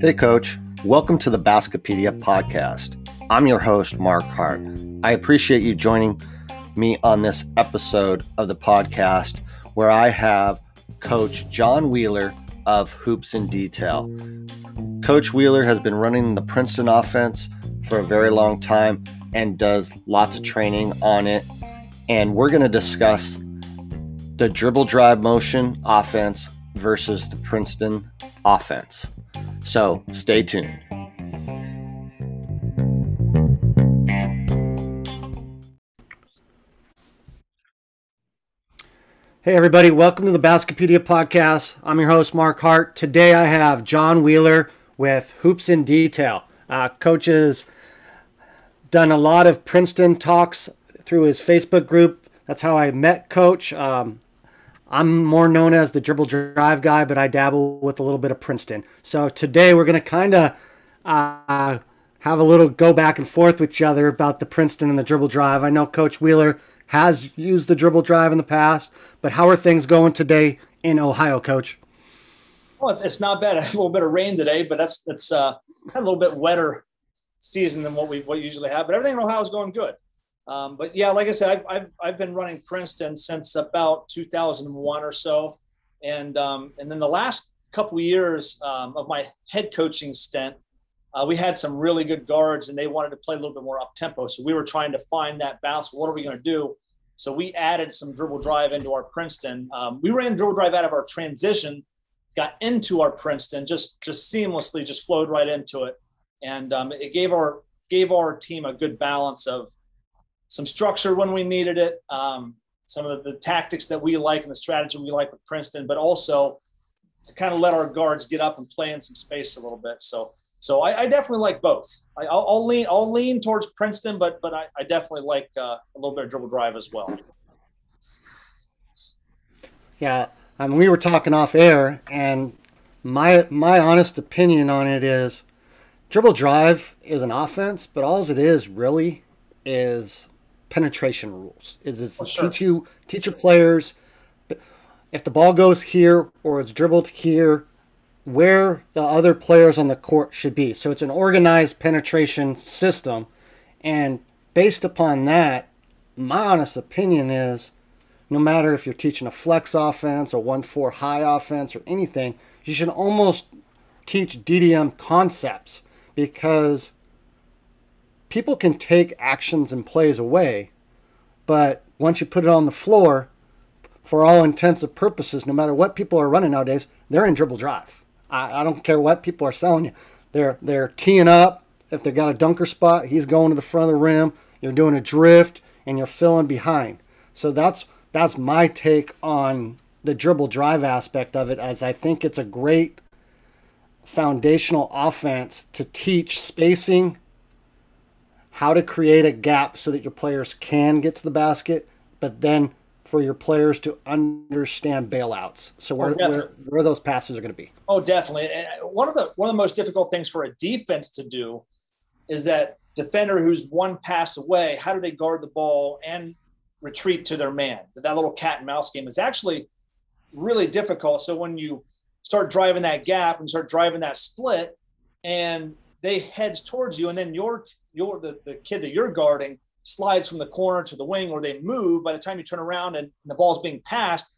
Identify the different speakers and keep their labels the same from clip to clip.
Speaker 1: Hey, Coach. Welcome to the Baskipedia podcast. I'm your host, Marc Hart. I appreciate you joining me on this episode of the podcast where I have Coach John Wheeler of Hoops in Detail. Coach Wheeler has been running the Princeton offense for a very long time and does lots of training on it. And we're going to discuss the dribble drive motion offense versus the Princeton offense. So stay tuned. Hey, everybody, welcome to the Baskipedia podcast. I'm your host, Marc Hart. Today I have John Wheeler with Hoops in Detail. Uh, coach has done a lot of Princeton talks through his Facebook group. That's how I met Coach. Um, I'm more known as the dribble drive guy, but I dabble with a little bit of Princeton. So today we're going to kind of uh, have a little go back and forth with each other about the Princeton and the dribble drive. I know Coach Wheeler has used the dribble drive in the past, but how are things going today in Ohio, Coach?
Speaker 2: Well, it's not bad. A little bit of rain today, but that's that's uh, a little bit wetter season than what we what usually have. But everything in Ohio is going good. Um, but yeah, like I said, I've, I've, I've, been running Princeton since about 2001 or so. And, um, and then the last couple of years um, of my head coaching stint, uh, we had some really good guards and they wanted to play a little bit more up tempo. So we were trying to find that balance. What are we going to do? So we added some dribble drive into our Princeton. Um, we ran dribble drive out of our transition, got into our Princeton, just just seamlessly, just flowed right into it, and um, it gave our gave our team a good balance of some structure when we needed it, um, some of the, the, tactics that we like and the strategy we like with Princeton, but also to kind of let our guards get up and play in some space a little bit. So, so I, I definitely like both. I, will lean, I'll lean towards Princeton, but but I, I definitely like uh, a little bit of dribble drive as well.
Speaker 1: Yeah, I mean, we were talking off air, and my my honest opinion on it is, dribble drive is an offense, but all it is really is penetration rules. Is it oh, sure. teach you teach your players if the ball goes here or it's dribbled here, where the other players on the court should be. So it's an organized penetration system, and based upon that, my honest opinion is no matter if you're teaching a flex offense or 1 4 high offense or anything, you should almost teach DDM concepts because people can take actions and plays away, but once you put it on the floor, for all intents and purposes, no matter what people are running nowadays, they're in dribble drive. I, I don't care what people are selling you. They're they're teeing up. If they've got a dunker spot, he's going to the front of the rim. You're doing a drift and you're filling behind. So that's that's my take on the dribble drive aspect of it as I think it's a great foundational offense to teach spacing how to create a gap so that your players can get to the basket, but then for your players to understand bailouts. So where, oh, where, where those passes are going to be.
Speaker 2: Oh, definitely. And one of the one of the most difficult things for a defense to do is that defender who's one pass away. How do they guard the ball and retreat to their man? That little cat and mouse game is actually really difficult. So when you start driving that gap and start driving that split, and they hedge towards you, and then your your the, the kid that you're guarding slides from the corner to the wing, or they move. By the time you turn around and, the ball's being passed,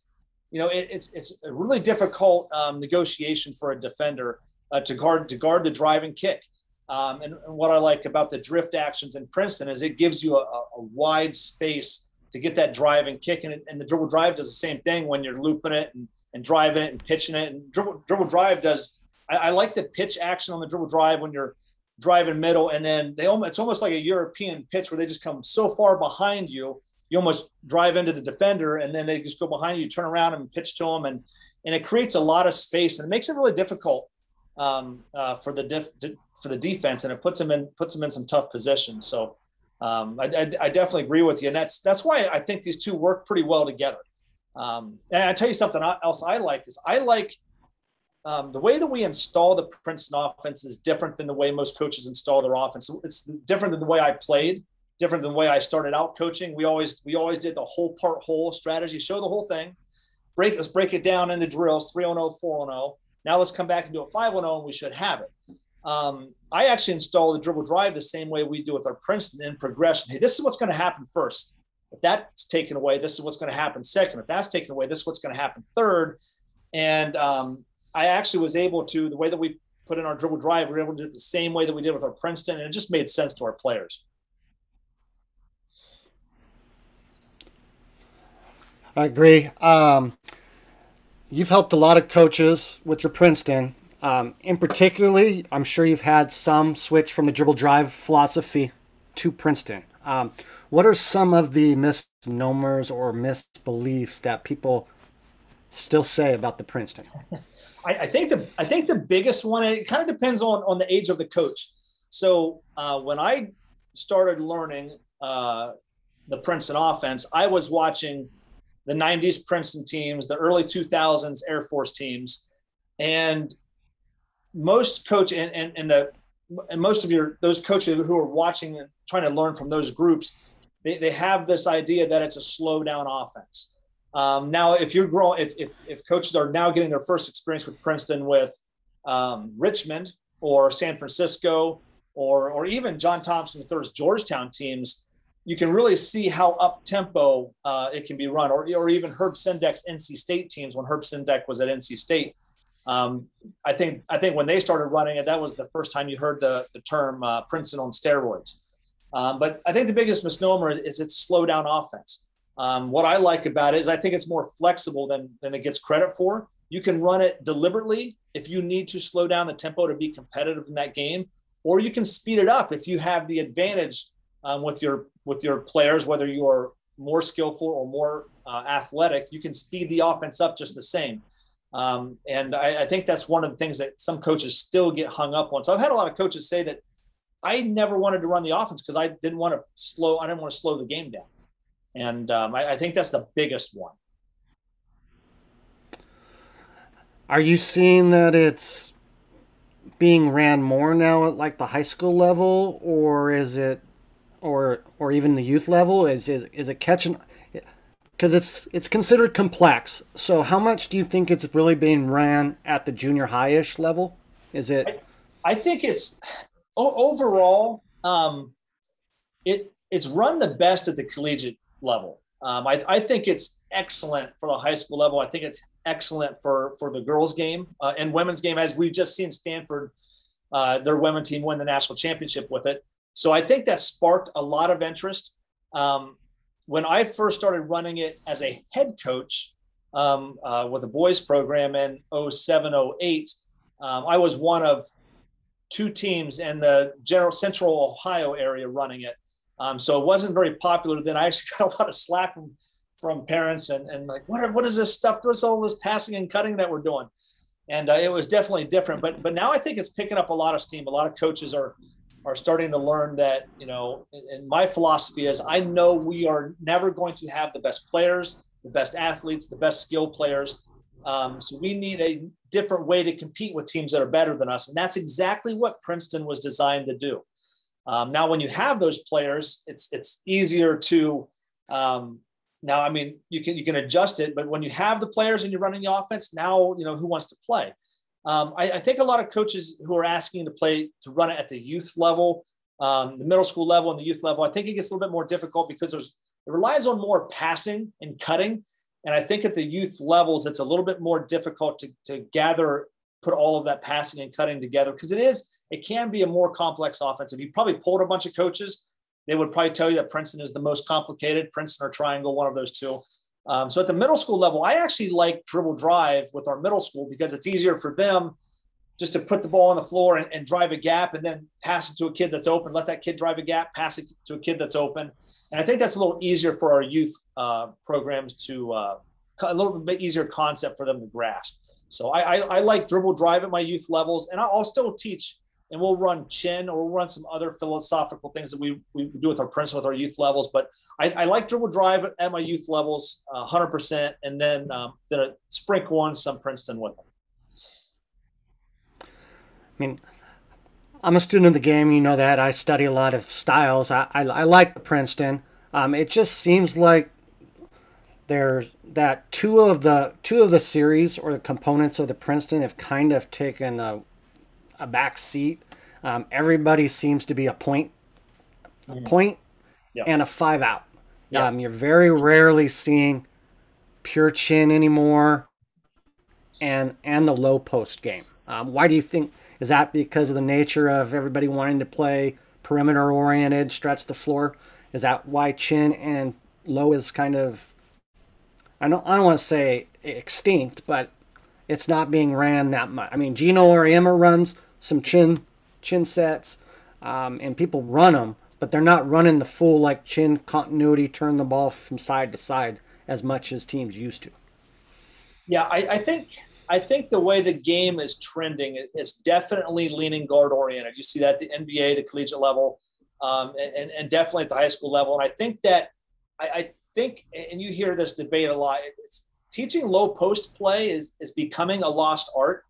Speaker 2: you know it, it's it's a really difficult um, negotiation for a defender uh, to guard to guard the driving kick. Um, and, and, what I like about the drift actions in Princeton is it gives you a, a wide space to get that driving kick, and, and, the dribble drive does the same thing when you're looping it and, and driving it and pitching it. And dribble, dribble drive does I, I, like the pitch action on the dribble drive when you're driving middle, and then they almost it's almost like a European pitch where they just come so far behind you, you almost drive into the defender, and then they just go behind you, turn around and pitch to them, and and it creates a lot of space, and it makes it really difficult um, uh, for the def, for the defense, and it puts them in puts them in some tough positions. So. Um, I, I, I, definitely agree with you, and that's that's why I think these two work pretty well together. Um, and I tell you something else I like is I like um, the way that we install the Princeton offense is different than the way most coaches install their offense. It's different than the way I played, different than the way I started out coaching. We always we always did the whole part whole strategy, show the whole thing, break let's break it down into drills 3 on 0, 4 on 0. Now let's come back and do a 5 on 0, and we should have it. Um, I actually install the dribble drive the same way we do with our Princeton in progression. Hey, this is what's going to happen first. If that's taken away, this is what's going to happen second. If that's taken away, this is what's going to happen third. And um, I actually was able to, the way that we put in our dribble drive, we were able to do it the same way that we did with our Princeton, and it just made sense to our players.
Speaker 1: I agree. Um, you've helped a lot of coaches with your Princeton. Um, in particularly, I'm sure you've had some switch from the dribble drive philosophy to Princeton. Um, what are some of the misnomers or misbeliefs that people still say about the Princeton?
Speaker 2: I, I think the I think the biggest one. It kind of depends on on the age of the coach. So uh, when I started learning uh, the Princeton offense, I was watching the '90s Princeton teams, the early 2000s Air Force teams, and most coach and, and, and the and most of your those coaches who are watching and trying to learn from those groups, they, they have this idea that it's a slow down offense. Um, now, if you're growing, if, if, if coaches are now getting their first experience with Princeton, with um, Richmond or San Francisco, or or even John Thompson III's Georgetown teams, you can really see how up tempo uh, it can be run, or or even Herb Sendek's NC State teams when Herb Sendek was at NC State. Um, I think I think when they started running it, that was the first time you heard the, the term uh, Princeton on steroids. Um, but I think the biggest misnomer is it's slow down offense. Um, what I like about it is I think it's more flexible than than it gets credit for. You can run it deliberately if you need to slow down the tempo to be competitive in that game, or you can speed it up if you have the advantage um, with your with your players, whether you're more skillful or more uh, athletic. You can speed the offense up just the same. Um, and I, I, think that's one of the things that some coaches still get hung up on. So I've had a lot of coaches say that I never wanted to run the offense because I didn't want to slow. I didn't want to slow the game down. And um, I, I think that's the biggest one.
Speaker 1: Are you seeing that it's being ran more now at like the high school level, or is it, or or even the youth level? Is it is it catching? because it's it's considered complex. So how much do you think it's really being ran at the junior high-ish level? Is it?
Speaker 2: I, I think it's overall um, it it's run the best at the collegiate level. Um, I, I, think it's excellent for the high school level. I think it's excellent for for the girls game uh, and women's game, as we've just seen Stanford, uh, their women team win the national championship with it. So I think that sparked a lot of interest. Um, when I first started running it as a head coach um, uh, with a boys program in 07, 08, um, I was one of two teams in the general central Ohio area running it. Um, so it wasn't very popular then. I actually got a lot of slack from from parents and, and like, what, what is this stuff? What's all this passing and cutting that we're doing? And uh, it was definitely different. But but now I think it's picking up a lot of steam. A lot of coaches are are starting to learn that you know and my philosophy is i know we are never going to have the best players the best athletes the best skill players um, so we need a different way to compete with teams that are better than us and that's exactly what princeton was designed to do um, now when you have those players it's it's easier to um, now i mean you can you can adjust it but when you have the players and you're running the offense now you know who wants to play um, I, I, think a lot of coaches who are asking to play to run it at the youth level, um, the middle school level, and the youth level, I think it gets a little bit more difficult because there's it relies on more passing and cutting. And I think at the youth levels, it's a little bit more difficult to, to gather, put all of that passing and cutting together because it is, it can be a more complex offense. If you probably pulled a bunch of coaches, they would probably tell you that Princeton is the most complicated. Princeton or Triangle, one of those two. Um, so at the middle school level, I actually like dribble drive with our middle school because it's easier for them just to put the ball on the floor and, and, drive a gap and then pass it to a kid that's open, let that kid drive a gap, pass it to a kid that's open. And I think that's a little easier for our youth uh, programs to uh, a little bit easier concept for them to grasp. So I, I, I like dribble drive at my youth levels, and I'll still teach and we'll run chin or we'll run some other philosophical things that we, we do with our prints with our youth levels. But I, I like dribble drive at my youth levels, uh, 100%, and then um, then a sprinkle on some Princeton with them.
Speaker 1: I mean, I'm a student of the game. You know that. I study a lot of styles. I, I, I like the Princeton. Um, it just seems like there's that two of the two of the series or the components of the Princeton have kind of taken a, a back seat. Um, everybody seems to be a point, a mm-hmm. point and a five out. Um, you're very rarely seeing pure chin anymore, and and the low post game. Um, why do you think is that? Because of the nature of everybody wanting to play perimeter oriented, stretch the floor. Is that why chin and low is kind of I don't I don't want to say extinct, but it's not being ran that much. I mean, Geno Auriemma runs some chin chin sets, um, and people run them, but they're not running the full like chin continuity, turn the ball from side to side as much as teams used to.
Speaker 2: Yeah, I, I think I think the way the game is trending is definitely leaning guard oriented. You see that at the NBA, the collegiate level, um, and, and definitely at the high school level. And I think that I, I think, and you hear this debate a lot, it's, teaching low post play is, is becoming a lost art.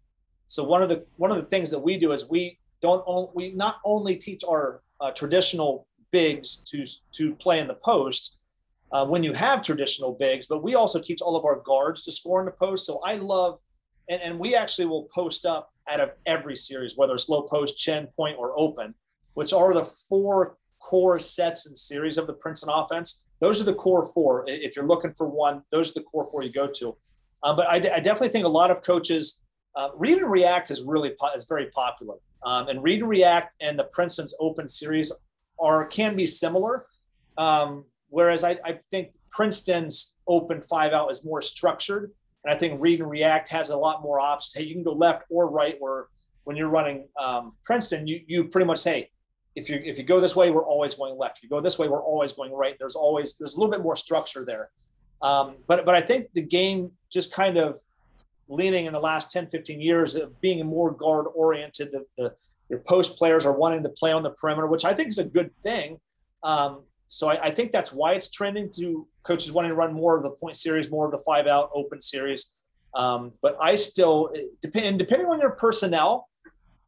Speaker 2: So one of the one of the things that we do is we don't we not only teach our uh, traditional bigs to to play in the post uh, when you have traditional bigs, but we also teach all of our guards to score in the post. So I love, and, and we actually will post up out of every series, whether it's low post, chin, point, or open, which are the four core sets and series of the Princeton offense. Those are the core four. If you're looking for one, those are the core four you go to. Um, but I, I, definitely think a lot of coaches uh, read and react is really po- is very popular. Um, and read and react and the Princeton's open series are can be similar. Um, whereas I, I, think Princeton's open five out is more structured. And I think read and react has a lot more options. Hey, you can go left or right. Where when you're running um, Princeton, you you pretty much say, if you if you go this way, we're always going left. If you go this way, we're always going right. There's always there's a little bit more structure there. Um, but but I think the game just kind of leaning in the last 10, 15 years of being more guard oriented. The, the your post players are wanting to play on the perimeter, which I think is a good thing. Um, so I, I, think that's why it's trending to coaches wanting to run more of the point series, more of the five out open series. Um, but I still depend depending on your personnel.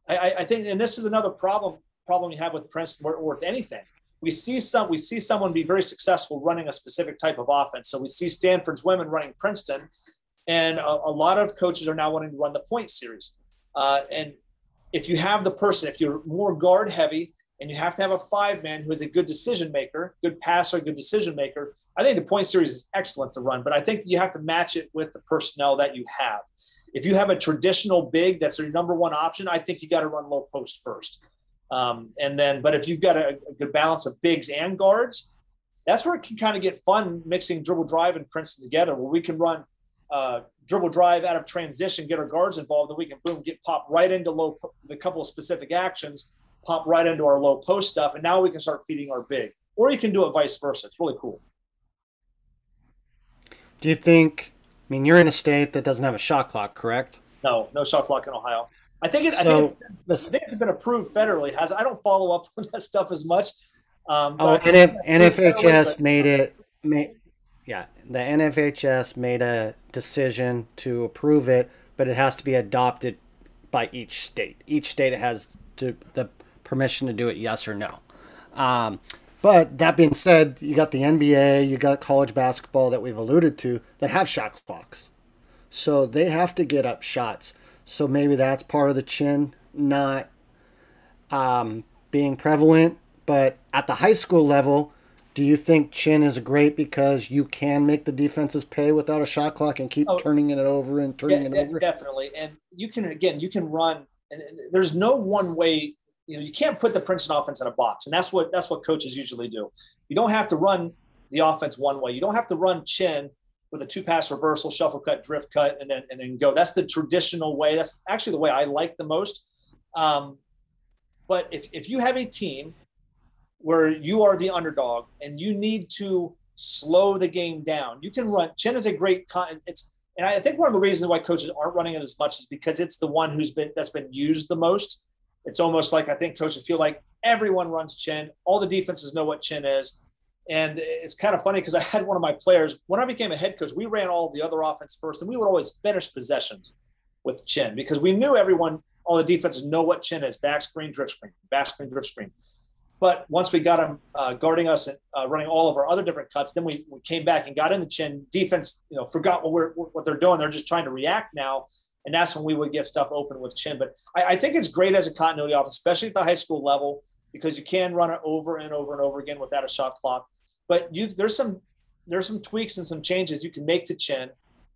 Speaker 2: I, I, think, and this is another problem problem you have with Princeton or, or with anything. We see some we see someone be very successful running a specific type of offense. So we see Stanford's women running Princeton, and a, a lot of coaches are now wanting to run the point series. Uh, and if you have the person, if you're more guard heavy, and you have to have a five man who is a good decision maker, good passer, good decision maker. I think the point series is excellent to run, but I think you have to match it with the personnel that you have. If you have a traditional big that's your number one option, I think you got to run low post first. Um, and then, but if you've got a, a, good balance of bigs and guards, that's where it can kind of get fun mixing dribble drive and Princeton together, where we can run uh, dribble drive out of transition, get our guards involved, and we can boom get pop right into low the couple of specific actions, pop right into our low post stuff, and now we can start feeding our big. Or you can do it vice versa. It's really cool.
Speaker 1: Do you think? I mean, you're in a state that doesn't have a shot clock, correct?
Speaker 2: No, no shot clock in Ohio. I think it. So, I, think it I think it's been approved federally. Has I don't follow up on that stuff as much.
Speaker 1: Um, oh, NF, NFHS made it. Made, yeah, the NFHS made a decision to approve it, but it has to be adopted by each state. Each state has to, the permission to do it, yes or no. Um, but that being said, you got the NBA, you got college basketball that we've alluded to that have shot clocks, so they have to get up shots. So maybe that's part of the chin not um, being prevalent. But at the high school level, do you think chin is great because you can make the defenses pay without a shot clock and keep oh, turning it over and turning yeah, it over?
Speaker 2: Definitely, and you can again, you can run, and there's no one way. You know, you can't put the Princeton offense in a box, and that's what that's what coaches usually do. You don't have to run the offense one way. You don't have to run chin with a two pass reversal, shuffle cut, drift cut, and then and then go. That's the traditional way. That's actually the way I like the most. Um, but if if you have a team where you are the underdog and you need to slow the game down, you can run. Chin is a great. Con- it's and I think one of the reasons why coaches aren't running it as much is because it's the one who's been that's been used the most. It's almost like I think coaches feel like everyone runs chin. All the defenses know what chin is. And it's kind of funny because I had one of my players, when I became a head coach, we ran all the other offense first, and we would always finish possessions with chin because we knew everyone, all the defenses know what chin is back screen, drift screen, back screen, drift screen. But once we got them uh, guarding us and uh, running all of our other different cuts, then we, we came back and got in the chin. Defense, you know, forgot what we're what they're doing. They're just trying to react now, and that's when we would get stuff open with chin. But I, I think it's great as a continuity off, especially at the high school level, because you can run it over and over and over again without a shot clock. But you there's some there's some tweaks and some changes you can make to chin,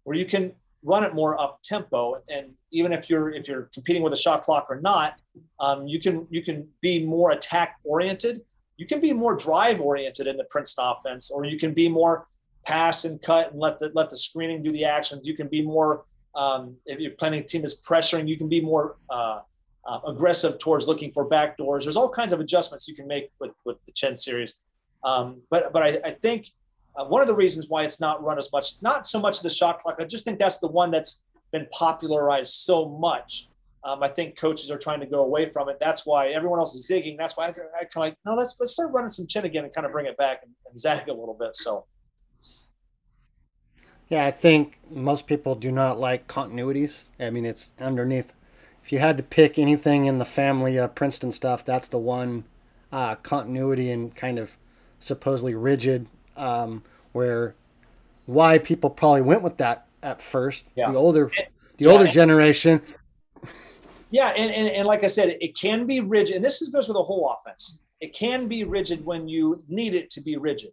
Speaker 2: where you can run it more up tempo. And even if you're if you're competing with a shot clock or not um, you can you can be more attack oriented. You can be more drive oriented in the princeton offense or you can be more pass and cut and let the let the screening do the actions. You can be more um, if you're planning team is pressuring you can be more uh, uh, aggressive towards looking for back doors there's all kinds of adjustments you can make with with the chin series um, but but I, I think uh, one of the reasons why it's not run as much, not so much the shot clock. I just think that's the one that's been popularized so much. Um, I think coaches are trying to go away from it. That's why everyone else is zigging. That's why I, I kind of like, no, let's let's start running some chin again and kind of bring it back and, and zag a little bit. So.
Speaker 1: Yeah, I think most people do not like continuities. I mean, it's underneath. If you had to pick anything in the family of Princeton stuff, that's the one uh, continuity and kind of supposedly rigid um, where why people probably went with that at first. Yeah. The older, the yeah, older and, generation.
Speaker 2: Yeah, and, and, and like I said, it can be rigid, and this goes with the whole offense. It can be rigid when you need it to be rigid,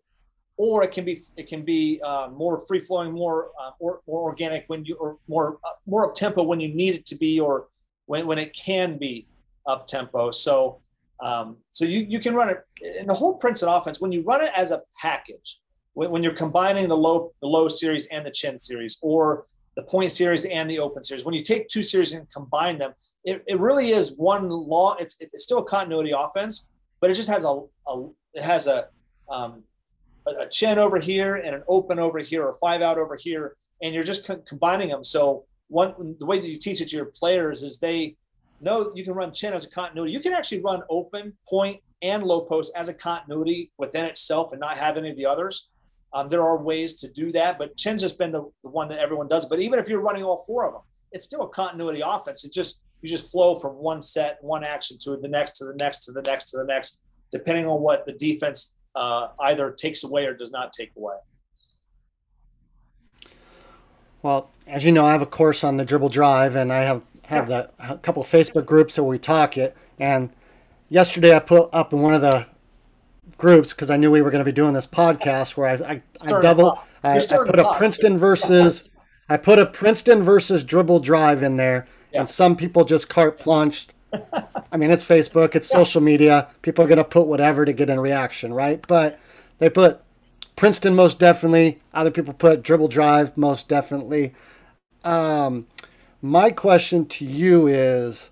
Speaker 2: or it can be it can be uh, more free flowing, more uh, or more organic when you or more uh, more up tempo when you need it to be, or when when it can be up tempo. So um, so you, you can run it in the whole Princeton offense when you run it as a package, when, when, you're combining the low the low series and the chin series, or the point series and the open series. When you take two series and combine them, it, it really is one long. It's it's still a continuity offense, but it just has a, a it has a um, a chin over here and an open over here, or five out over here, and you're just co- combining them. So one the way that you teach it to your players is they no, you can run chin as a continuity. You can actually run open, point, and low post as a continuity within itself and not have any of the others. Um, there are ways to do that, but chin's just been the, the one that everyone does. But even if you're running all four of them, it's still a continuity offense. It just you just flow from one set, one action to the next, to the next, to the next, to the next, depending on what the defense uh, either takes away or does not take away.
Speaker 1: Well, as you know, I have a course on the dribble drive, and I have have the a couple of Facebook groups where we talk it. And yesterday I put up in one of the groups because I knew we were going to be doing this podcast where I I, I double I, I, put a Princeton versus I put a Princeton versus dribble drive in there, yeah. and some people just carte plunged. I mean, it's Facebook, it's yeah. social media. People are going to put whatever to get in reaction, right? But they put Princeton most definitely. Other people put dribble drive most definitely. Um, my question to you is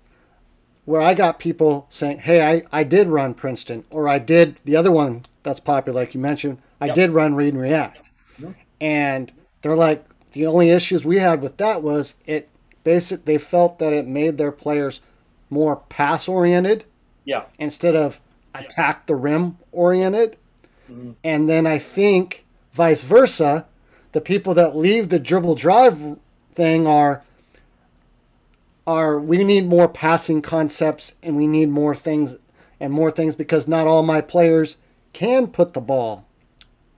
Speaker 1: where I got people saying, hey, I, I did run Princeton, or I did the other one that's popular, like you mentioned, I yep. did run Read and React. Mm-hmm. And they're like, the only issues we had with that was it basic they felt that it made their players more pass oriented
Speaker 2: yeah
Speaker 1: instead of attack the rim oriented mm-hmm. and then i think vice versa the people that leave the dribble drive thing are are we need more passing concepts and we need more things and more things because not all my players can put the ball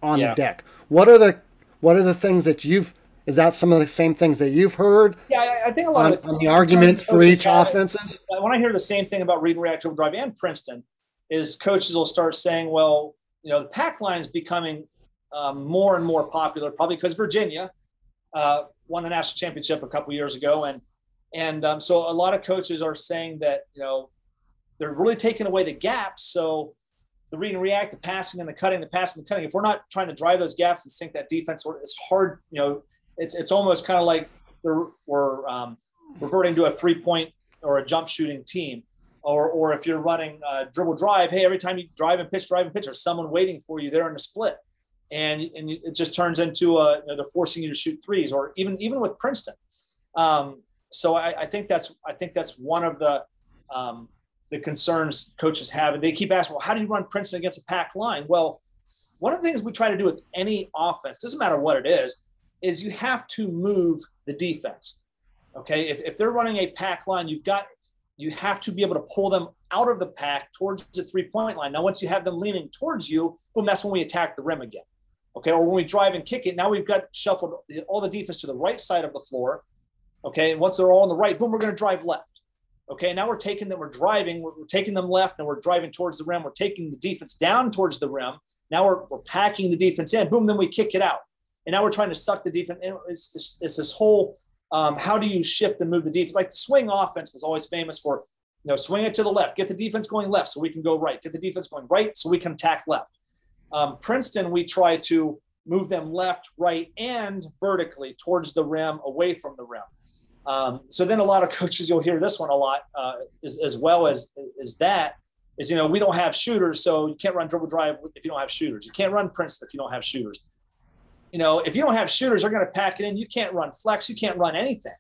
Speaker 1: on yeah. the deck. What are the what are the things that you've is that some of the same things that you've heard?
Speaker 2: Yeah, I think a lot
Speaker 1: on,
Speaker 2: of
Speaker 1: the, on the arguments for each offenses.
Speaker 2: When I hear the same thing about read and react drive and Princeton, is coaches will start saying, "Well, you know, the pack line is becoming um, more and more popular, probably because Virginia uh, won the national championship a couple years ago, and and um, so a lot of coaches are saying that, you know, they're really taking away the gaps. So the read and react, the passing and the cutting, the passing and the cutting, if we're not trying to drive those gaps and sink that defense, it's hard, you know, it's, it's almost kind of like we're um, reverting to a three point or a jump shooting team. Or, or if you're running dribble drive, hey, every time you drive and pitch, drive and pitch, there's someone waiting for you there in the split. And, and it just turns into a, you know, they're forcing you to shoot threes or even, even with Princeton. Um, so I, I, think that's I think that's one of the um, the concerns coaches have, and they keep asking, well, how do you run Princeton against a pack line? Well, one of the things we try to do with any offense, doesn't matter what it is, is you have to move the defense. Okay, if, if they're running a pack line, you've got you have to be able to pull them out of the pack towards the three point line. Now, once you have them leaning towards you, boom, that's when we attack the rim again. Okay. Or when we drive and kick it, now we've got shuffled all the defense to the right side of the floor. Okay. And once they're all on the right, boom, we're going to drive left. Okay. Now we're taking them, we're driving, we're, we're taking them left and we're driving towards the rim. We're taking the defense down towards the rim. Now we're, we're packing the defense in. Boom. Then we kick it out. And now we're trying to suck the defense. It's, it's, it's this whole um, how do you shift and move the defense? Like the swing offense was always famous for, you know, swing it to the left, get the defense going left so we can go right, get the defense going right so we can attack left. Um, Princeton, we try to move them left, right, and vertically towards the rim, away from the rim. Um, so then a lot of coaches, you'll hear this one a lot uh, as, as well as, as that is, you know, we don't have shooters, so you can't run dribble drive if you don't have shooters. You can't run Princeton if you don't have shooters you know, if you don't have shooters, they're going to pack it in. You can't run flex. You can't run anything.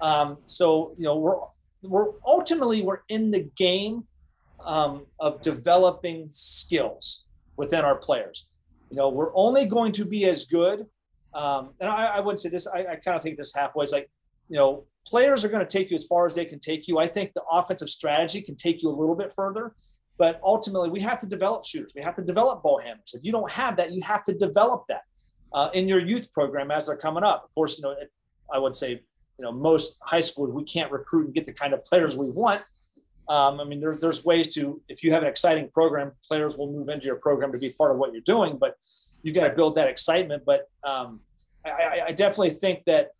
Speaker 2: Um, so you know, we're we're ultimately we're in the game um, of developing skills within our players. You know, we're only going to be as good. Um, and I, I would say this. I, I kind of think this halfway. It's like, you know, players are going to take you as far as they can take you. I think the offensive strategy can take you a little bit further. But ultimately, we have to develop shooters. We have to develop ball handlers. If you don't have that, you have to develop that uh, in your youth program as they're coming up. Of course, you know, I would say, you know, most high schools, we can't recruit and get the kind of players we want. Um, I mean, there, there's ways to, if you have an exciting program, players will move into your program to be part of what you're doing, but you've got to build that excitement. But um, I, I definitely think that,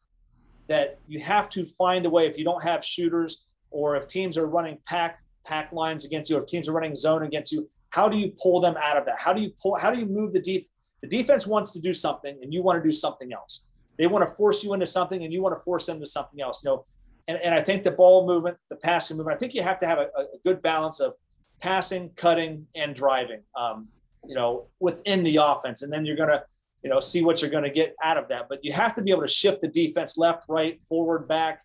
Speaker 2: that you have to find a way if you don't have shooters or if teams are running pack pack lines against you or if teams are running zone against you how do you pull them out of that how do you pull how do you move the deep the defense wants to do something and you want to do something else. They want to force you into something and you want to force them to something else. You know, and, and I think the ball movement, the passing movement, I think you have to have a, a good balance of passing, cutting, and driving. Um, you know, within the offense, and then you're gonna, you know, see what you're gonna get out of that. But you have to be able to shift the defense left, right, forward, back,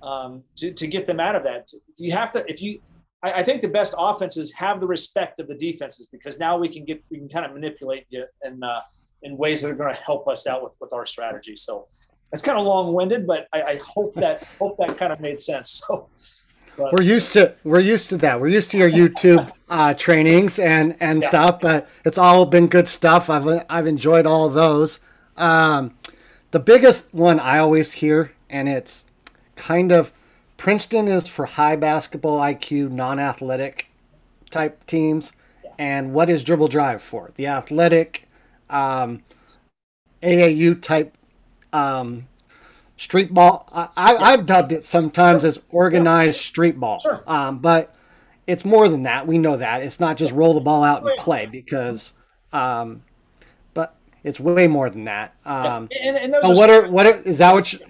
Speaker 2: um, to to get them out of that. You have to if you I, I, think the best offenses have the respect of the defenses because now we can get we can kind of manipulate you in uh, in ways that are going to help us out with with our strategy. So that's kind of long winded, but I, I, hope that hope that kind of made sense. So.
Speaker 1: But, we're used to we're used to that. We're used to your YouTube uh, trainings and and yeah. stuff, but it's all been good stuff. I've I've enjoyed all those. Um, the biggest one I always hear, and it's kind of Princeton is for high basketball IQ, non athletic type teams. And what is dribble drive for? The athletic, um, AAU type um, street ball. I, have dubbed it sometimes as organized street ball. Um, but it's more than that. We know that. It's not just roll the ball out and play because, um, but it's way more than that. Um, and, and what are, what are, is that what you,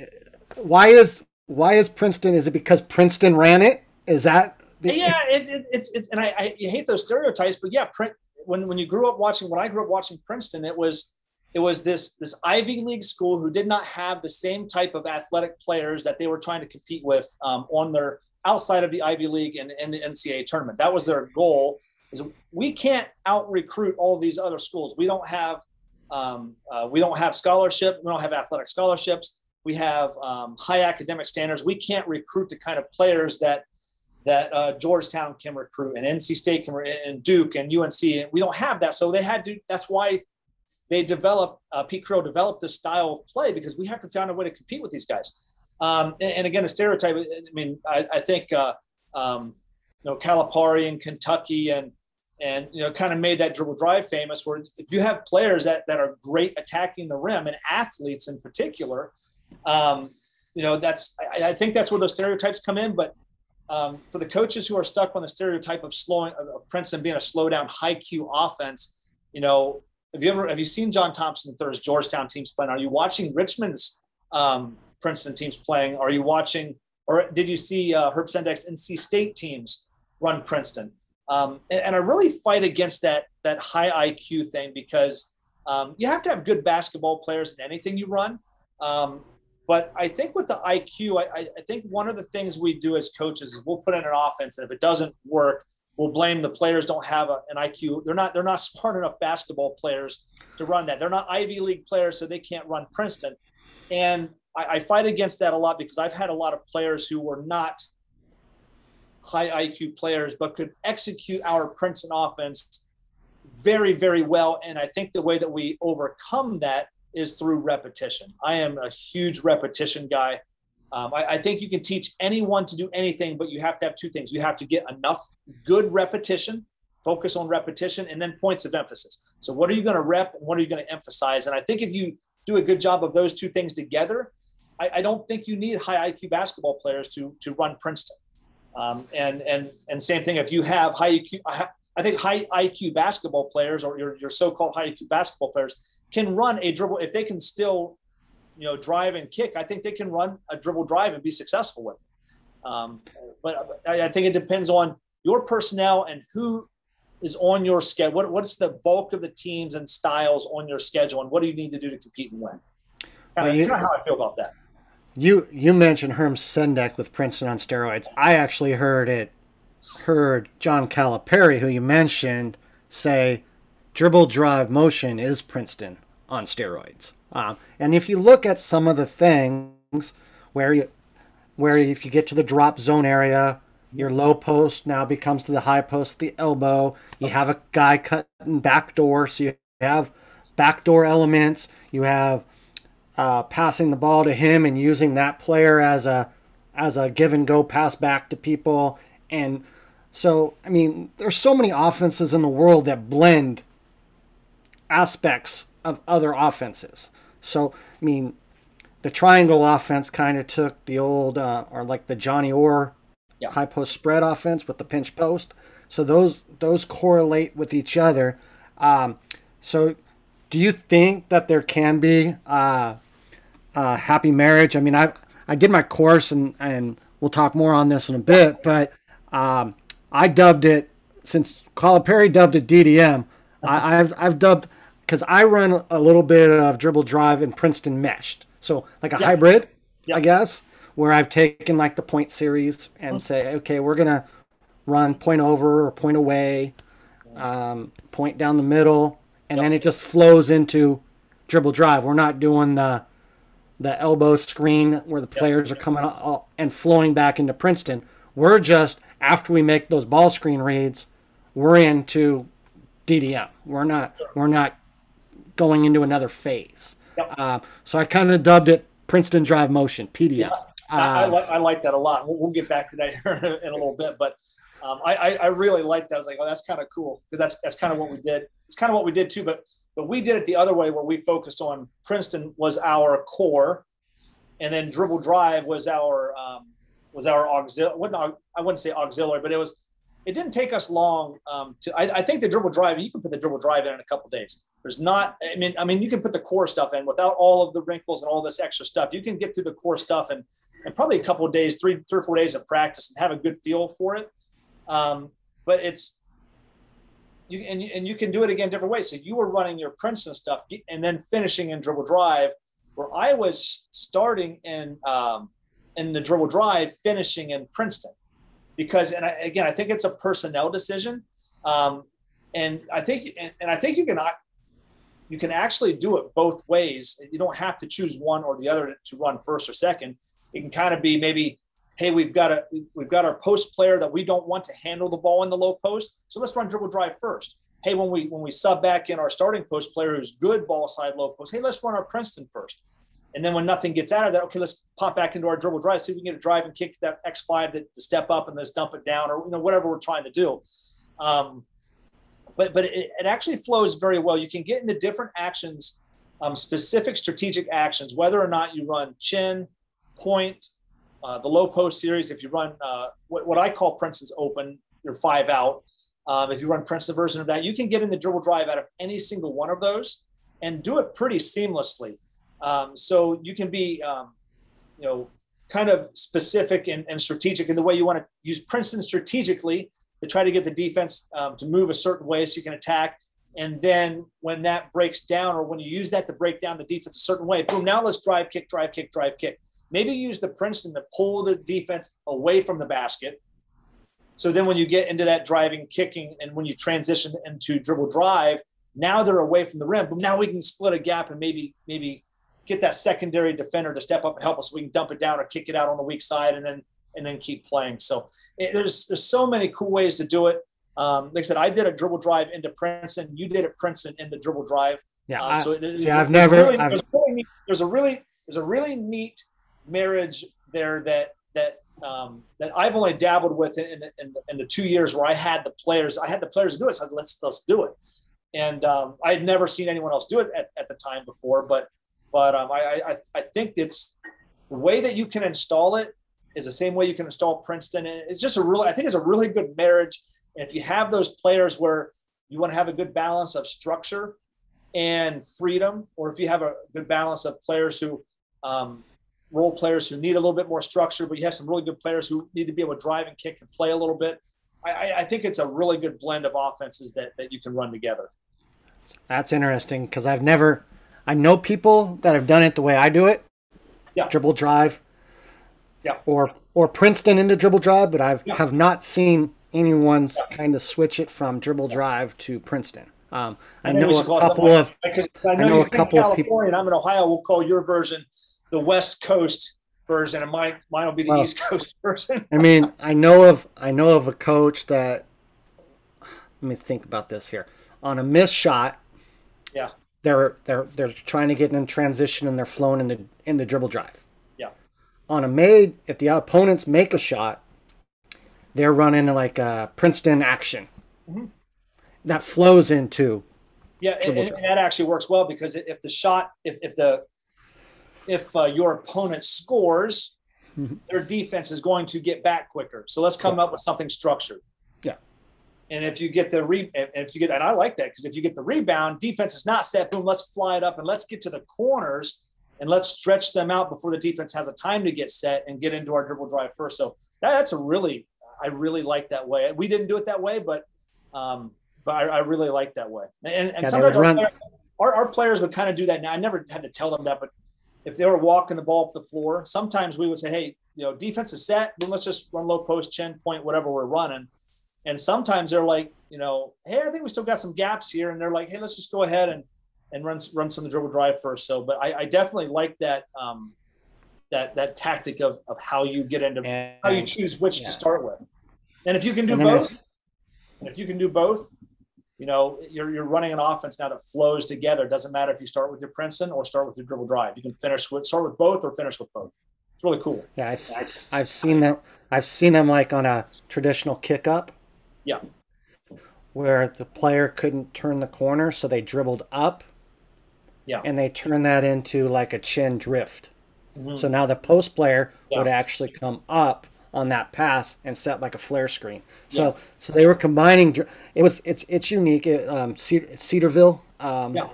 Speaker 1: why is why is Princeton? Is it because Princeton ran it? Is that?
Speaker 2: Yeah, it, it, it's it's and I, I hate those stereotypes, but yeah, print when when you grew up watching when I grew up watching Princeton, it was it was this this Ivy League school who did not have the same type of athletic players that they were trying to compete with um, on their outside of the Ivy League and, and the NCAA tournament. That was their goal. Is we can't out recruit all these other schools. We don't have um, uh, we don't have scholarship. We don't have athletic scholarships we have um, high academic standards. We can't recruit the kind of players that that uh, Georgetown can recruit and NC State can and Duke and UNC. We don't have that, so they had to. That's why they developed. Uh, Pete Carril developed this style of play because we have to find a way to compete with these guys. Um, and, and, again, a stereotype. I mean, I, I think uh, um, you know Calipari in Kentucky and and you know kind of made that dribble drive famous. Where if you have players that that are great attacking the rim and athletes in particular um, you know, that's I, I, think that's where those stereotypes come in. But um, for the coaches who are stuck on the stereotype of slowing of Princeton being a slow down, high Q offense, you know, have you ever have you seen John Thompson Third's Georgetown teams playing? Are you watching Richmond's um, Princeton teams playing? Are you watching, or did you see uh, Herb Sendek's NC State teams run Princeton? Um, and, and, I really fight against that that high IQ thing because um, you have to have good basketball players in anything you run. Um, but I think with the IQ, I, I think one of the things we do as coaches is we'll put in an offense, and if it doesn't work, we'll blame the players don't have a, an IQ. They're not they're not smart enough basketball players to run that. They're not Ivy League players, so they can't run Princeton. And I, I fight against that a lot because I've had a lot of players who were not high IQ players, but could execute our Princeton offense very, very well. And I think the way that we overcome that is through repetition. I am a huge repetition guy. Um, I, I, think you can teach anyone to do anything, but you have to have two things. You have to get enough good repetition, focus on repetition, and then points of emphasis. So, what are you going to rep and what are you going to emphasize? And I think if you do a good job of those two things together, I, I don't think you need high IQ basketball players to to run Princeton. Um, and and and same thing if you have high IQ. I think high IQ basketball players or your, your so-called high IQ basketball players can run a dribble if they can still, you know, drive and kick. I think they can run a dribble drive and be successful with it. Um, but I, I, think it depends on your personnel and who is on your schedule. What, what's the bulk of the teams and styles on your schedule, and what do you need to do to compete and win? Kind of, well, you, how I feel about that.
Speaker 1: You you mentioned Herb Sendek with Princeton on steroids. I actually heard it heard John Calipari, who you mentioned, say dribble drive motion is Princeton on steroids. Um, and if you look at some of the things where you, where if you get to the drop zone area, your low post now becomes to the high post, the elbow. You have a guy cutting back door, so you have backdoor elements. You have uh, passing the ball to him and using that player as a as a give and go pass back to people. And so, I mean, there's so many offenses in the world that blend aspects of other offenses. So, I mean, the triangle offense kind of took the old, uh, or like the Johnny Orr yeah. high post spread offense with the pinch post. So those those correlate with each other. Um, so, do you think that there can be uh, a happy marriage? I mean, I I did my course, and and we'll talk more on this in a bit, but um, I dubbed it since Calipari dubbed it DDM. I, I've I've dubbed because I run a little bit of dribble drive and Princeton meshed. So like a yep. hybrid, yep. I guess, where I've taken like the point series and mm-hmm. say, okay, we're gonna run point over or point away, um, point down the middle, and yep. then it just flows into dribble drive. We're not doing the the elbow screen where the players are coming all, and flowing back into Princeton. We're just after we make those ball screen reads, we're into DDM. We're not we're not going into another phase. Yep. Uh, so I kind of dubbed it Princeton Drive Motion, PDM. Yeah,
Speaker 2: uh, I, I, like, I, like that a lot. We'll, we'll, get back to that in a little bit, but um, I, I, really like that. I was like, oh, that's kind of cool because that's that's kind of what we did. It's kind of what we did too, but but we did it the other way where we focused on Princeton was our core, and then dribble drive was our um, was our auxiliary. I wouldn't say auxiliary, but it was it didn't take us long um, to. I, I, think the dribble drive. You can put the dribble drive in in a couple days. There's not. I mean, I mean, you can put the core stuff in without all of the wrinkles and all this extra stuff. You can get through the core stuff and and probably a couple days, three, three or four days of practice and have a good feel for it. Um, but it's you and you, and you can do it again different ways. So you were running your Princeton stuff and then finishing in dribble drive, where I was starting in um, in the dribble drive, finishing in Princeton because and I, again, I think it's a personnel decision, um, and I think and I think you can you can actually do it both ways. You don't have to choose one or the other to run first or second. It can kind of be maybe, hey, we've got a we've got our post player that we don't want to handle the ball in the low post, so let's run dribble drive first. Hey, when we when we sub back in our starting post player who's good ball side low post, hey, let's run our Princeton first. And then when nothing gets out of that, okay, let's pop back into our dribble drive, see if we can get a drive and kick that X5 to, to step up and let's dump it down or you know whatever we're trying to do. Um, but but it, it, actually flows very well. You can get into different actions, um, specific strategic actions, whether or not you run chin, point, uh, the low post series. If you run uh, what, what I call Princeton's open, your five out. Um, if you run Princeton version of that, you can get in the dribble drive out of any single one of those and do it pretty seamlessly. Um, so you can be, um, you know, kind of specific and, and, strategic in the way you want to use Princeton strategically to try to get the defense um, to move a certain way so you can attack. And then when that breaks down, or when you use that to break down the defense a certain way, boom, now let's drive, kick, drive, kick, drive, kick. Maybe use the Princeton to pull the defense away from the basket. So then when you get into that driving, kicking, and when you transition into dribble drive, now they're away from the rim. But now we can split a gap and maybe maybe get that secondary defender to step up and help us. We can dump it down or kick it out on the weak side, and then and then keep playing. So it, there's there's so many cool ways to do it. Um, like I said, I did a dribble drive into Princeton. You did at Princeton in the dribble drive.
Speaker 1: Yeah. Um, so I, see, I've never.
Speaker 2: Really,
Speaker 1: I've,
Speaker 2: there's, really neat, there's a really there's a really neat marriage there that that um, that I've only dabbled with in, in, the, in, the, in, the, two years where I had the players. I had the players to do it. So let's let's do it. And um, I had never seen anyone else do it at, at the time before. But but um, I, I I think it's the way that you can install it is the same way you can install Princeton. And it's just a really I think it's a really good marriage. And if you have those players where you want to have a good balance of structure and freedom, or if you have a good balance of players who um, role players who need a little bit more structure, but you have some really good players who need to be able to drive and kick and play a little bit. I, I think it's a really good blend of offenses that, that you can run together.
Speaker 1: That's interesting because I've never, I know people that have done it the way I do it.
Speaker 2: Yeah.
Speaker 1: Dribble drive.
Speaker 2: Yeah.
Speaker 1: Or or Princeton into dribble drive, but I yeah. have not seen anyone's yeah. kind of switch it from dribble drive to Princeton. Um, I know a couple of
Speaker 2: because I know, I know a couple of people. And I'm in Ohio. We'll call your version the West Coast version, and mine mine will be the well, East Coast version.
Speaker 1: I mean, I know of I know of a coach that. Let me think about this here. On a missed shot,
Speaker 2: yeah,
Speaker 1: they're they're they're trying to get in transition and they're flowing in the in the dribble drive. On a made, if the opponents make a shot, they're running like a Princeton action. Mm-hmm. That flows into.
Speaker 2: Yeah, and, and, that actually works well because if the shot, if, if the if uh, your opponent scores, mm-hmm. their defense is going to get back quicker. So let's come yeah. up with something structured.
Speaker 1: Yeah.
Speaker 2: And if you get the re, and if you get, and I like that because if you get the rebound, defense is not set. Boom, let's fly it up and let's get to the corners and let's stretch them out before the defense has a time to get set and get into our dribble drive first. So that, that's a really, I really like that way. We didn't do it that way, but, um, but I, I really like that way. And, and yeah, sometimes our, our, our, players would kind of do that now. I never had to tell them that, but if they were walking the ball up the floor, sometimes we would say, hey, you know, defense is set, then let's just run low post, chin point, whatever we're running. And sometimes they're like, you know, hey, I think we still got some gaps here. And they're like, hey, let's just go ahead and and run run some dribble drive first. So, but I, I definitely like that um, that that tactic of, of how you get into and, how you choose which yeah. to start with. And if you can do both, if you can do both, you know, you're, you're running an offense now that flows together. It doesn't matter if you start with your Princeton or start with your dribble drive. You can finish with start with both or finish with both. It's really cool.
Speaker 1: Yeah, I've, I've seen them. I've seen them like on a traditional kick up.
Speaker 2: Yeah.
Speaker 1: Where the player couldn't turn the corner, so they dribbled up.
Speaker 2: Yeah.
Speaker 1: And they turn that into like a chin drift. Mm-hmm. So now the post player yeah. would actually come up on that pass and set like a flare screen. So yeah. so they were combining. It was it's it's unique. It, um, Cedarville. Um,
Speaker 2: yeah.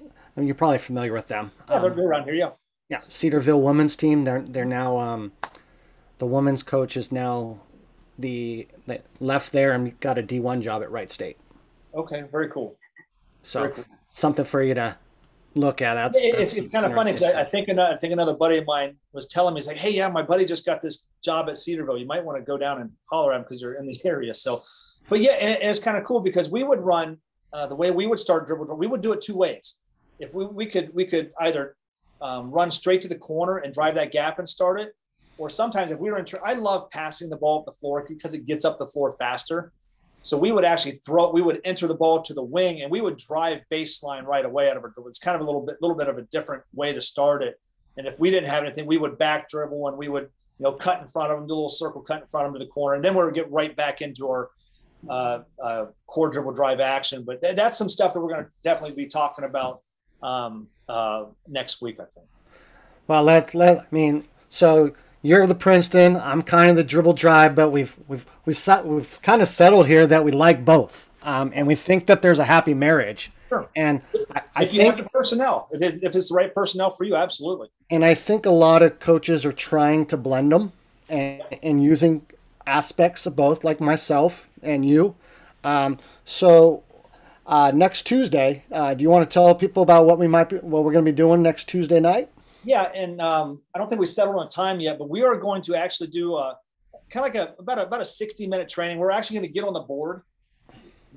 Speaker 1: I mean, you're probably familiar with them.
Speaker 2: Yeah, they're, um, they're around here. Yeah.
Speaker 1: Yeah, Cedarville women's team. They're they're now um, the women's coach is now the they left there and got a D1 job at Wright State.
Speaker 2: Okay, very cool.
Speaker 1: So very cool. something for you to look at. That's,
Speaker 2: that's it's kind of funny because I, I, think another, I think another buddy of mine was telling me, he's like, "Hey, yeah, my buddy just got this job at Cedarville. You might want to go down and holler at him because you're in the area." So, but yeah, and it's kind of cool because we would run uh, the way we would start dribble. We would do it two ways. If we, we could we could either um, run straight to the corner and drive that gap and start it, or sometimes if we were in, I love passing the ball up the floor because it gets up the floor faster. So we would actually throw, we would enter the ball to the wing and we would drive baseline right away out of dribble. It's kind of a little bit, little bit of a different way to start it. And if we didn't have anything, we would back dribble and we would, you know, cut in front of them, do a little circle cut in front of them to the corner. And then we would get right back into our uh, uh, core dribble drive action. But th- that's some stuff that we're going to definitely be talking about um, uh, next week, I think.
Speaker 1: Well, let, let, I mean, so you're the Princeton. I'm kind of the dribble drive, but we've we've we've we've kind of settled here that we like both, um, and we think that there's a happy marriage.
Speaker 2: Sure.
Speaker 1: And I, I
Speaker 2: if
Speaker 1: think
Speaker 2: the personnel, if it's, if it's the right personnel for you, absolutely.
Speaker 1: And I think a lot of coaches are trying to blend them and, and using aspects of both, like myself and you. Um, so uh, next Tuesday, uh, do you want to tell people about what we might be, what we're going to be doing next Tuesday night?
Speaker 2: Yeah, and um, I don't think we settled on time yet, but we are going to actually do a kind of like a about a, about a 60 minute training. We're actually going to get on the board,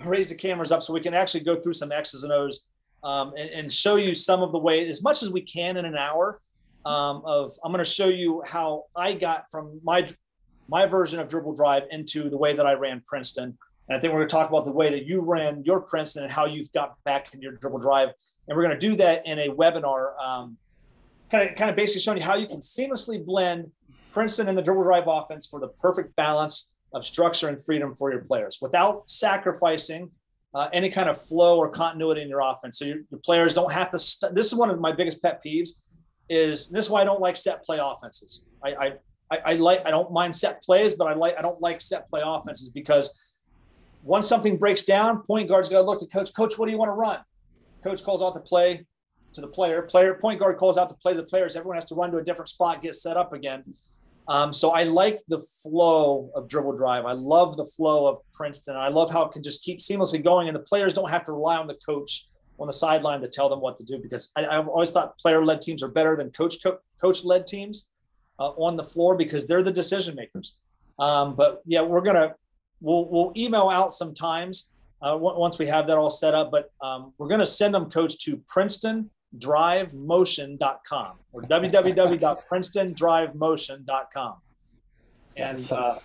Speaker 2: raise the cameras up so we can actually go through some X's and O's um, and, and, show you some of the way as much as we can in an hour. Um, of I'm going to show you how I got from my my version of dribble drive into the way that I ran Princeton. And I think we're going to talk about the way that you ran your Princeton and how you've got back in your dribble drive. And we're going to do that in a webinar, um, kind of kind of basically showing you how you can seamlessly blend Princeton and the dribble drive offense for the perfect balance of structure and freedom for your players without sacrificing uh, any kind of flow or continuity in your offense. So your, your players don't have to. St- this is one of my biggest pet peeves. Is this is why I don't like set play offenses? I, I I, I like I don't mind set plays, but I like I don't like set play offenses because once something breaks down, point guard's got to look to coach. Coach, what do you want to run? Coach calls out the play to the player. Player point guard calls out to play to the players. Everyone has to run to a different spot, get set up again. Um, so I like the flow of dribble drive. I love the flow of Princeton. I love how it can just keep seamlessly going, and the players don't have to rely on the coach on the sideline to tell them what to do. Because I, have always thought player-led teams are better than coach coach-led teams uh, on the floor because they're the decision makers. Um, but yeah, we're gonna we'll we'll email out sometimes uh, once we have that all set up. But um, we're gonna send them coach to Princeton drivemotion.com or www.princetondrivemotion.com. And uh, so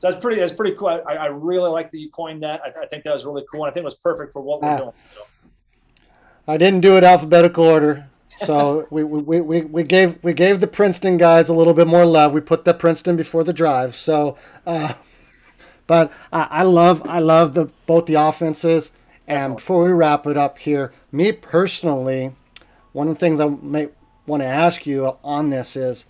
Speaker 2: that's pretty, that's pretty cool. I, I, really like that you coined that. I, th- I, think that was really cool. And I think it was perfect for what we're uh, doing. So.
Speaker 1: I didn't do it alphabetical order. So we, we, we, we gave we gave the Princeton guys a little bit more love. We put the Princeton before the drive. So, uh, but I, I love I love the both the offenses. And before we wrap it up here, me personally, one of the things I may want to ask you on this is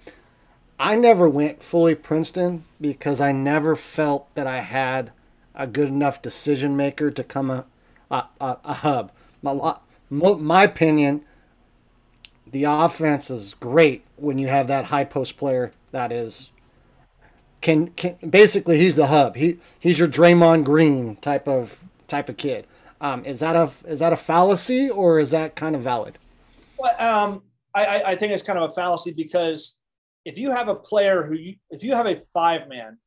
Speaker 1: I never went fully Princeton because I never felt that I had a good enough decision maker to come a, a, a, a hub. My, my opinion, the offense is great when you have that high post player that is can can basically he's the hub. He he's your Draymond Green type of type of kid. Um, is that a is that a fallacy or is that kind of valid?
Speaker 2: Um, I, I think it's kind of a fallacy because if you have a player who you, if you have a five man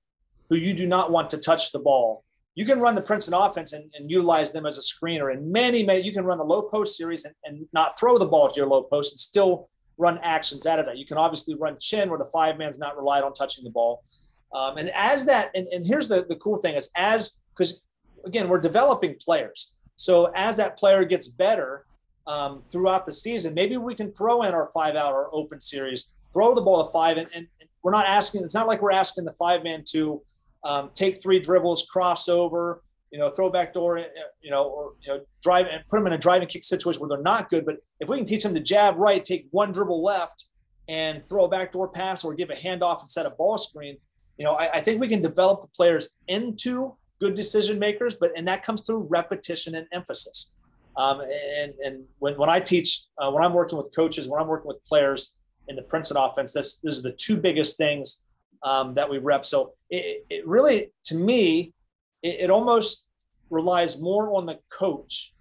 Speaker 2: who you do not want to touch the ball, you can run the Princeton offense and, and utilize them as a screener. And many, many, you can run the low post series and, and not throw the ball to your low post and still run actions out of that. You can obviously run chin where the five man's not relied on touching the ball. Um, and as that, and, and here's the, the cool thing is as, because again, we're developing players. So as that player gets better, um, throughout the season. Maybe we can throw in our five out or open series, throw the ball to five, and, and, we're not asking. It's not like we're asking the five man to um, take three dribbles, cross over, you know, throw back door, uh, you know, or you know, drive and put them in a driving kick situation where they're not good. But if we can teach them to jab right, take one dribble left, and throw a backdoor pass or give a handoff and set a ball screen, you know, I, I think we can develop the players into good decision makers. But and that comes through repetition and emphasis. Um, and and when, when I teach, uh, when I'm working with coaches, when I'm working with players in the Princeton offense, that's those are the two biggest things um, that we rep. So it, it really, to me, it, it, almost relies more on the coach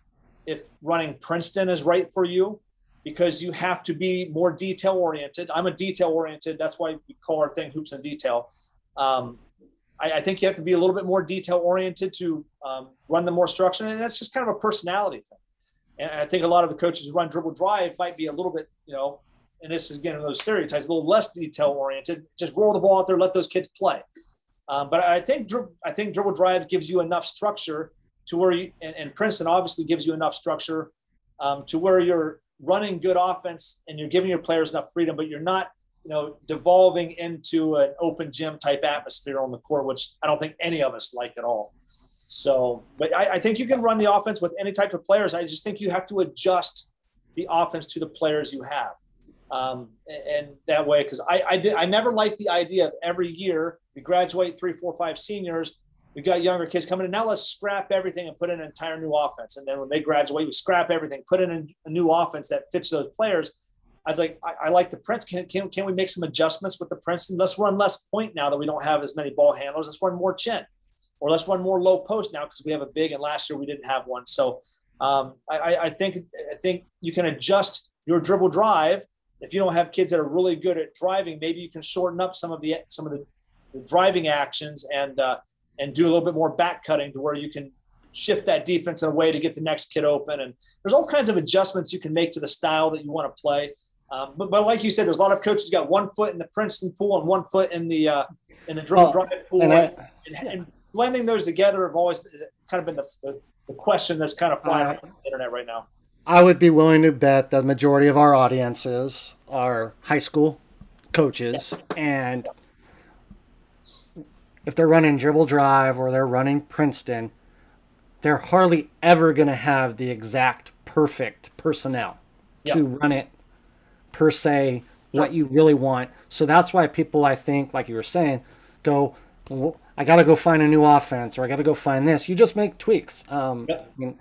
Speaker 2: if running Princeton is right for you, because you have to be more detail oriented. I'm a detail oriented. That's why we call our thing Hoops in Detail. Um, I, I, think you have to be a little bit more detail oriented to um, run the more structure, and that's just kind of a personality thing. And I think a lot of the coaches who run dribble drive might be a little bit, you know, and this is again those stereotypes, a little less detail oriented. Just roll the ball out there, let those kids play. Um, but I think I think dribble drive gives you enough structure to where you and, and Princeton obviously gives you enough structure um, to where you're running good offense and you're giving your players enough freedom, but you're not you know devolving into an open gym type atmosphere on the court, which I don't think any of us like at all. So, but I, I, think you can run the offense with any type of players. I just think you have to adjust the offense to the players you have. Um, and, that way, because I, I did, I never liked the idea of every year we graduate three, four, five seniors. We got younger kids coming in. Now let's scrap everything and put in an entire new offense. And then when they graduate, we scrap everything, put in a, new offense that fits those players. I was like, I, I like the Prince. Can, can, can we make some adjustments with the Princeton? Let's run less point now that we don't have as many ball handlers. Let's run more chin or let's run more low post now because we have a big and last year we didn't have one. So um, I, I, think I think you can adjust your dribble drive if you don't have kids that are really good at driving. Maybe you can shorten up some of the some of the, the driving actions and uh, and do a little bit more back cutting to where you can shift that defense in a way to get the next kid open. And there's all kinds of adjustments you can make to the style that you want to play. Um, but, but like you said, there's a lot of coaches got one foot in the Princeton pool and one foot in the uh, in the dribble drive pool, and, I, and, and, blending those together have always kind of been the, the, the question that's kind of flying uh, on the internet right now.
Speaker 1: I would be willing to bet that the majority of our audiences are high school coaches, and if they're running dribble drive or they're running Princeton, they're hardly ever going to have the exact perfect personnel yep. to run it per se what you really want. So that's why people, I think, like you were saying, go, well, I got to go find a new offense or I got to go find this. You just make tweaks. Um, yep. I mean,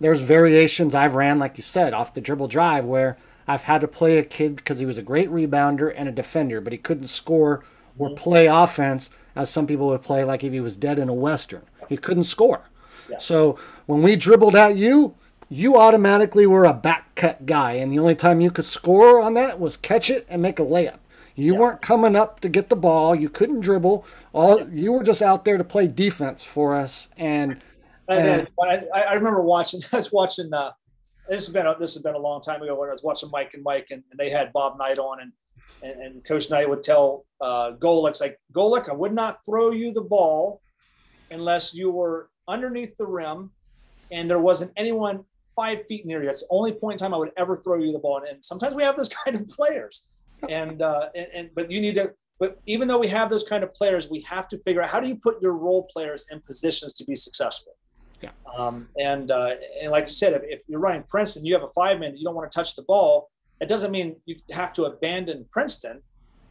Speaker 1: there's variations I've ran, like you said, off the dribble drive where I've had to play a kid because he was a great rebounder and a defender, but he couldn't score or mm-hmm. play offense as some people would play like if he was dead in a western. He couldn't score. Yeah. So when we dribbled at you, you automatically were a back cut guy, and the only time you could score on that was catch it and make a layup. You yeah. weren't coming up to get the ball. You couldn't dribble. All you were just out there to play defense for us, and
Speaker 2: and, I, I, remember watching. I was watching. Uh, this has been a, this has been a long time ago when I was watching Mike and Mike, and, and they had Bob Knight on, and and, and Coach Knight would tell uh, Golic, like Golic, I would not throw you the ball unless you were underneath the rim, and there wasn't anyone five feet near you. That's the only point in time I would ever throw you the ball. And, and sometimes we have those kind of players, and, uh, and and but you need to. But even though we have those kind of players, we have to figure out how do you put your role players in positions to be successful. Yeah. Um, and uh, and like you said, if, if, you're running Princeton, you have a five man that you don't want to touch the ball. It doesn't mean you have to abandon Princeton.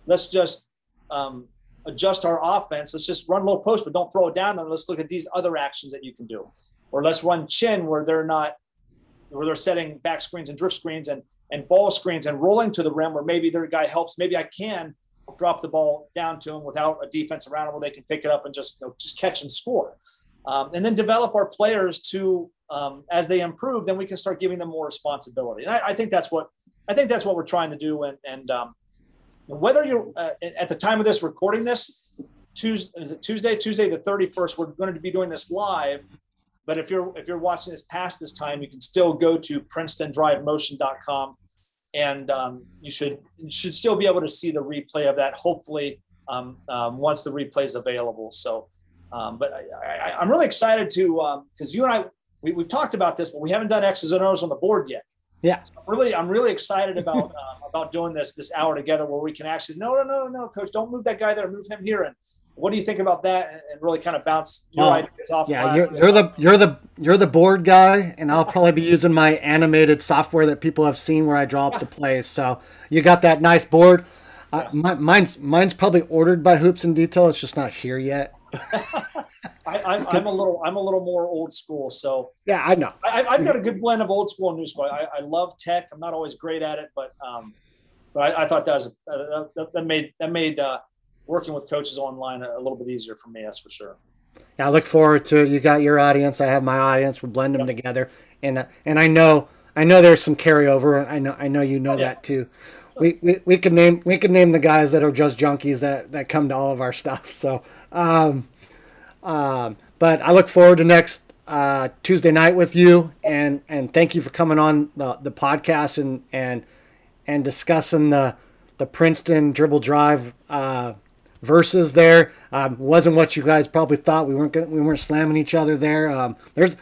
Speaker 2: Let's just um, adjust our offense. Let's just run low post, but don't throw it down. And let's look at these other actions that you can do. Or let's run chin where they're not, where they're setting back screens and drift screens and and ball screens and rolling to the rim where maybe their guy helps. Maybe I can drop the ball down to them without a defense around them where they can pick it up and just you know, just catch and score. Um, and then develop our players to um, as they improve then we can start giving them more responsibility. And I, I think that's what i think that's what we're trying to do. And, and um, whether you're uh, at the time of this recording this tuesday tuesday? Tuesday the 31st we're going to be doing this live but if you're if you're watching this past this time you can still go to princetondrivemotion.com and um, you should you should still be able to see the replay of that hopefully um, um, once the replay is available. So um, but I, am really excited to because um, you and I we, have talked about this, but we haven't done X's and O's on the board yet.
Speaker 1: Yeah,
Speaker 2: so I'm really, I'm really excited about uh, about doing this this hour together, where we can actually no, no, no, no, coach, don't move that guy there, move him here, and what do you think about that? And, really kind of bounce your ideas off.
Speaker 1: Yeah, you're, you're the you're the you're the board guy, and I'll probably be using my animated software that people have seen where I draw up the plays. So you got that nice board. Uh, my, mine's mine's probably ordered by Hoops in Detail. It's just not here yet.
Speaker 2: I, am a little I'm a little more old school, so
Speaker 1: yeah, I know.
Speaker 2: I, have got a good blend of old school and new school. I, I love tech. I'm not always great at it, but um, but I, I thought that was a, uh, that, that made that made uh, working with coaches online a, a, little bit easier for me. That's for sure.
Speaker 1: Yeah, I look forward to it. You got your audience. I have my audience. We'll blend them yep. together, and uh, and I know I know there's some carryover. I know I know you know yeah. that too. We, we, we can name we can name the guys that are just junkies that, that come to all of our stuff. So um, um, but I look forward to next uh, Tuesday night with you, and and thank you for coming on the, the podcast and and and discussing the the Princeton dribble drive uh, verses. There um, wasn't what you guys probably thought. We weren't gonna, we weren't slamming each other there. Um, there's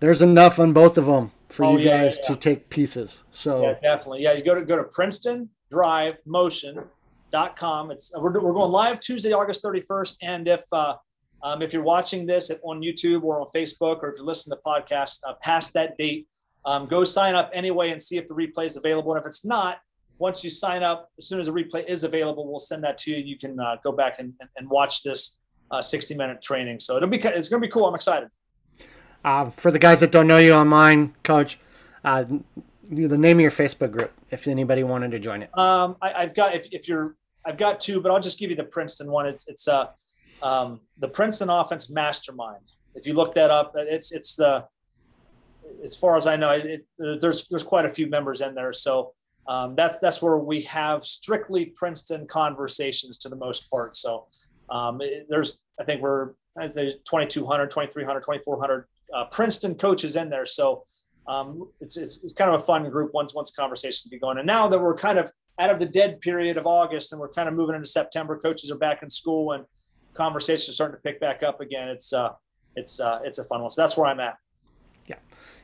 Speaker 1: there's enough on both of them for oh, you yeah, guys yeah. to take pieces. So
Speaker 2: yeah, definitely. Yeah, you go to go to Princeton Drive Motion.com. It's we're, we're going live Tuesday, August 31st, and if uh, um, if you're watching this on YouTube or on Facebook, or if you're listening to the podcast uh, past that date, um, go sign up anyway and see if the replay is available. And if it's not, once you sign up, as soon as the replay is available, we'll send that to you. You can uh, go back and, and watch this uh, 60 minute training. So it'll be it's going to be cool. I'm excited.
Speaker 1: Uh, for the guys that don't know you online, Coach, uh, the name of your Facebook group, if anybody wanted to join it.
Speaker 2: Um, I, have got if, if you're I've got two, but I'll just give you the Princeton one. It's it's uh um, the Princeton Offense Mastermind. If you look that up, it's it's the as far as I know, it, there's there's quite a few members in there. So um, that's that's where we have strictly Princeton conversations to the most part. So um, it, there's I think we're I 2,200, 2,300, 2,400 uh, Princeton coaches in there. So um, it's, it's, it's kind of a fun group once once conversations be going. And now that we're kind of out of the dead period of August and we're kind of moving into September, coaches are back in school and conversations are starting to pick back up again. It's uh, it's uh, it's a fun one. So that's where I'm at.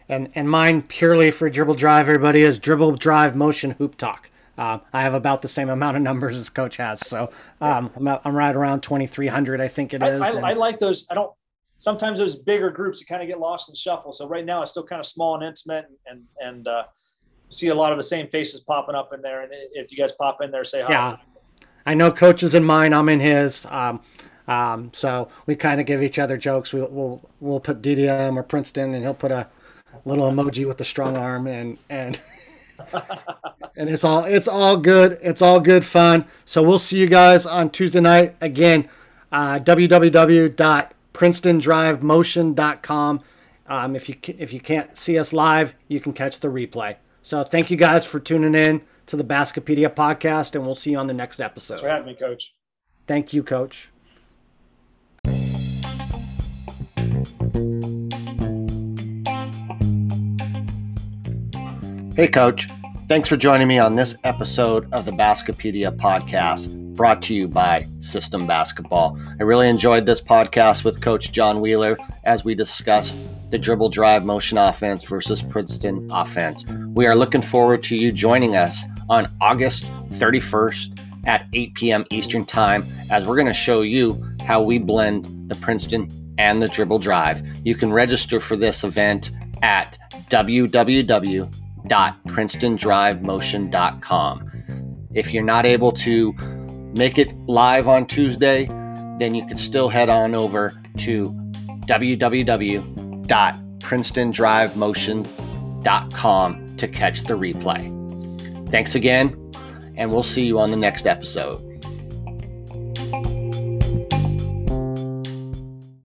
Speaker 1: And and mine purely for dribble drive. Everybody is dribble drive motion hoop talk. Uh, I have about the same amount of numbers as Coach has, so um, I'm, I'm right around 2,300. I think it is.
Speaker 2: I, I, I like those. I don't sometimes those bigger groups you kind of get lost in the shuffle. So right now it's still kind of small and intimate, and and uh, see a lot of the same faces popping up in there. And if you guys pop in there, say hi.
Speaker 1: Yeah, I know Coach is in mine. I'm in his. Um, um, so we kind of give each other jokes. We, will we'll put DDM or Princeton, and he'll put a little emoji with the strong arm, and and and it's all it's all good. It's all good fun. So we'll see you guys on Tuesday night again. Uh, www princetondrivemotion.com. Um, if you if you can't see us live, you can catch the replay. So thank you guys for tuning in to the Baskipedia podcast, and we'll see you on the next episode.
Speaker 2: Thanks for having me, Coach.
Speaker 1: Thank you, Coach. Hey, Coach. Thanks for joining me on this episode of the Baskipedia podcast, brought to you by System Basketball. I really enjoyed this podcast with Coach John Wheeler as we discussed the dribble drive motion offense versus Princeton offense. We are looking forward to you joining us on August 31st at 8 p.m. Eastern Time as we're going to show you how we blend the Princeton and the dribble drive. You can register for this event at www www.princetondrivemotion.com. If you're not able to make it live on Tuesday, then you can still head on over to www.princetondrivemotion.com to catch the replay. Thanks again, and we'll see you on the next episode.